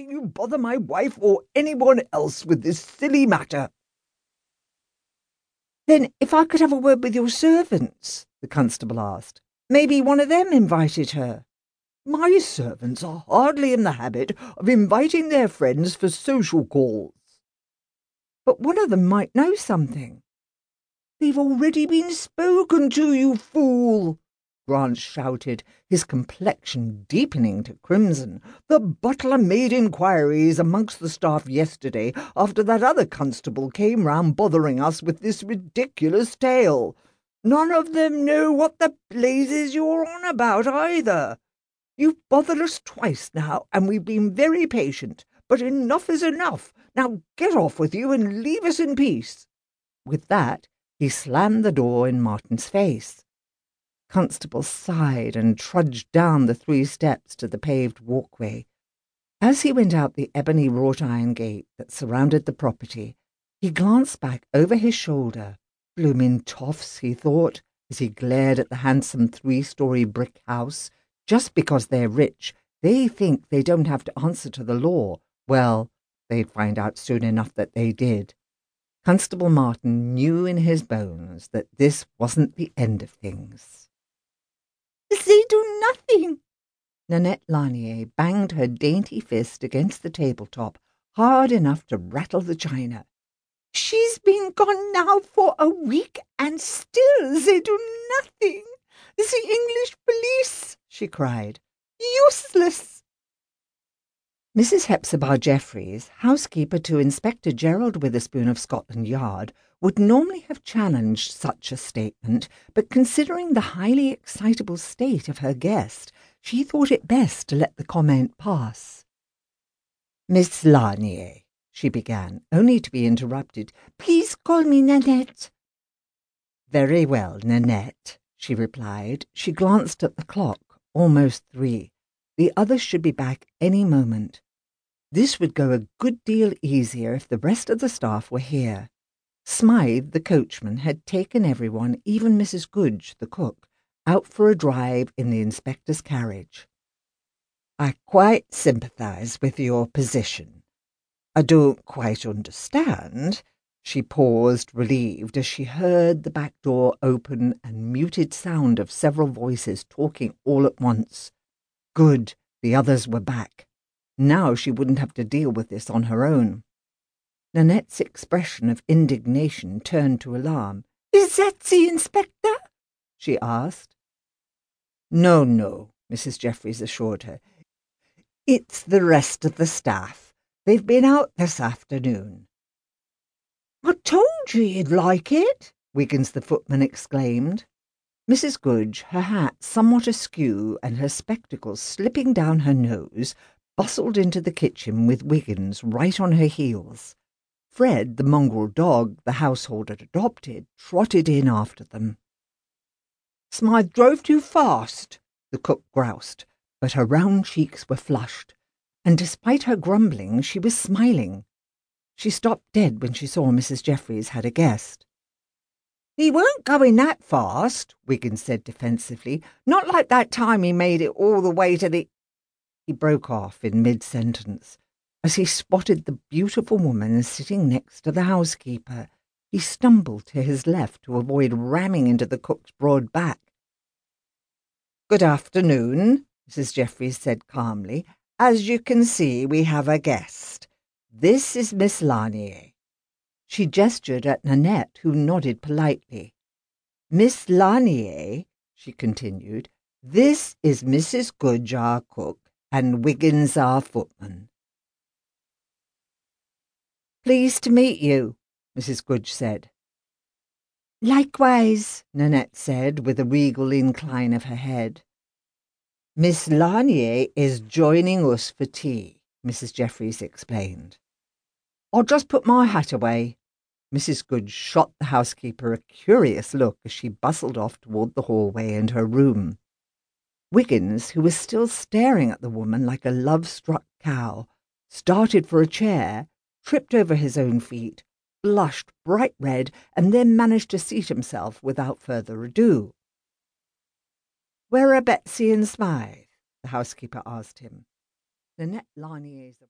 having you bother my wife or anyone else with this silly matter. Then, if I could have a word with your servants, the constable asked. Maybe one of them invited her. My servants are hardly in the habit of inviting their friends for social calls. But one of them might know something. They've already been spoken to, you fool! Grant shouted, his complexion deepening to crimson. The butler made inquiries amongst the staff yesterday after that other constable came round bothering us with this ridiculous tale. None of them know what the blazes you're on about either. You've bothered us twice now, and we've been very patient, but enough is enough. Now get off with you and leave us in peace. With that, he slammed the door in Martin's face. Constable sighed and trudged down the three steps to the paved walkway. As he went out the ebony wrought iron gate that surrounded the property, he glanced back over his shoulder. Bloomin' toffs, he thought, as he glared at the handsome three story brick house. Just because they're rich, they think they don't have to answer to the law. Well, they'd find out soon enough that they did. Constable Martin knew in his bones that this wasn't the end of things. They do nothing. Nanette Lanier banged her dainty fist against the tabletop hard enough to rattle the china. She's been gone now for a week, and still they do nothing. The English police, she cried. Useless. Mrs. Hepzibah Jeffries, housekeeper to Inspector Gerald Witherspoon of Scotland Yard, would normally have challenged such a statement, but considering the highly excitable state of her guest, she thought it best to let the comment pass. Miss Lanier, she began, only to be interrupted. Please call me Nanette. Very well, Nanette, she replied. She glanced at the clock, almost three. The others should be back any moment. This would go a good deal easier if the rest of the staff were here. Smythe, the coachman, had taken everyone, even Mrs. Goodge, the cook, out for a drive in the inspector's carriage. I quite sympathise with your position. I don't quite understand. She paused, relieved, as she heard the back door open and muted sound of several voices talking all at once. Good, the others were back. Now she wouldn't have to deal with this on her own. Nanette's expression of indignation turned to alarm. Is that the inspector? she asked. No, no, Mrs. Jeffries assured her. It's the rest of the staff. They've been out this afternoon. I told you you'd like it, Wiggins the footman exclaimed. Mrs. Goodge, her hat somewhat askew and her spectacles slipping down her nose, bustled into the kitchen with Wiggins right on her heels. Fred, the mongrel dog the household had adopted, trotted in after them. Smythe drove too fast, the cook groused, but her round cheeks were flushed, and despite her grumbling, she was smiling. She stopped dead when she saw Mrs. Jeffries had a guest. He weren't going that fast, Wiggins said defensively. Not like that time he made it all the way to the. He broke off in mid sentence as he spotted the beautiful woman sitting next to the housekeeper. He stumbled to his left to avoid ramming into the cook's broad back. Good afternoon, Mrs. Jeffries said calmly. As you can see, we have a guest. This is Miss Lanier. She gestured at Nanette, who nodded politely. Miss Lanier, she continued, this is Mrs. Goodge, our cook, and Wiggins, our footman. Pleased to meet you, Mrs. Goodge said. Likewise, Nanette said, with a regal incline of her head. Miss Lanier is joining us for tea, Mrs. Jeffries explained. I'll just put my hat away, Mrs. Goodge shot the housekeeper a curious look as she bustled off toward the hallway and her room. Wiggins, who was still staring at the woman like a love-struck cow, started for a chair, tripped over his own feet, blushed bright red, and then managed to seat himself without further ado. Where are Betsy and Smythe? the housekeeper asked him. Nanette Lanier's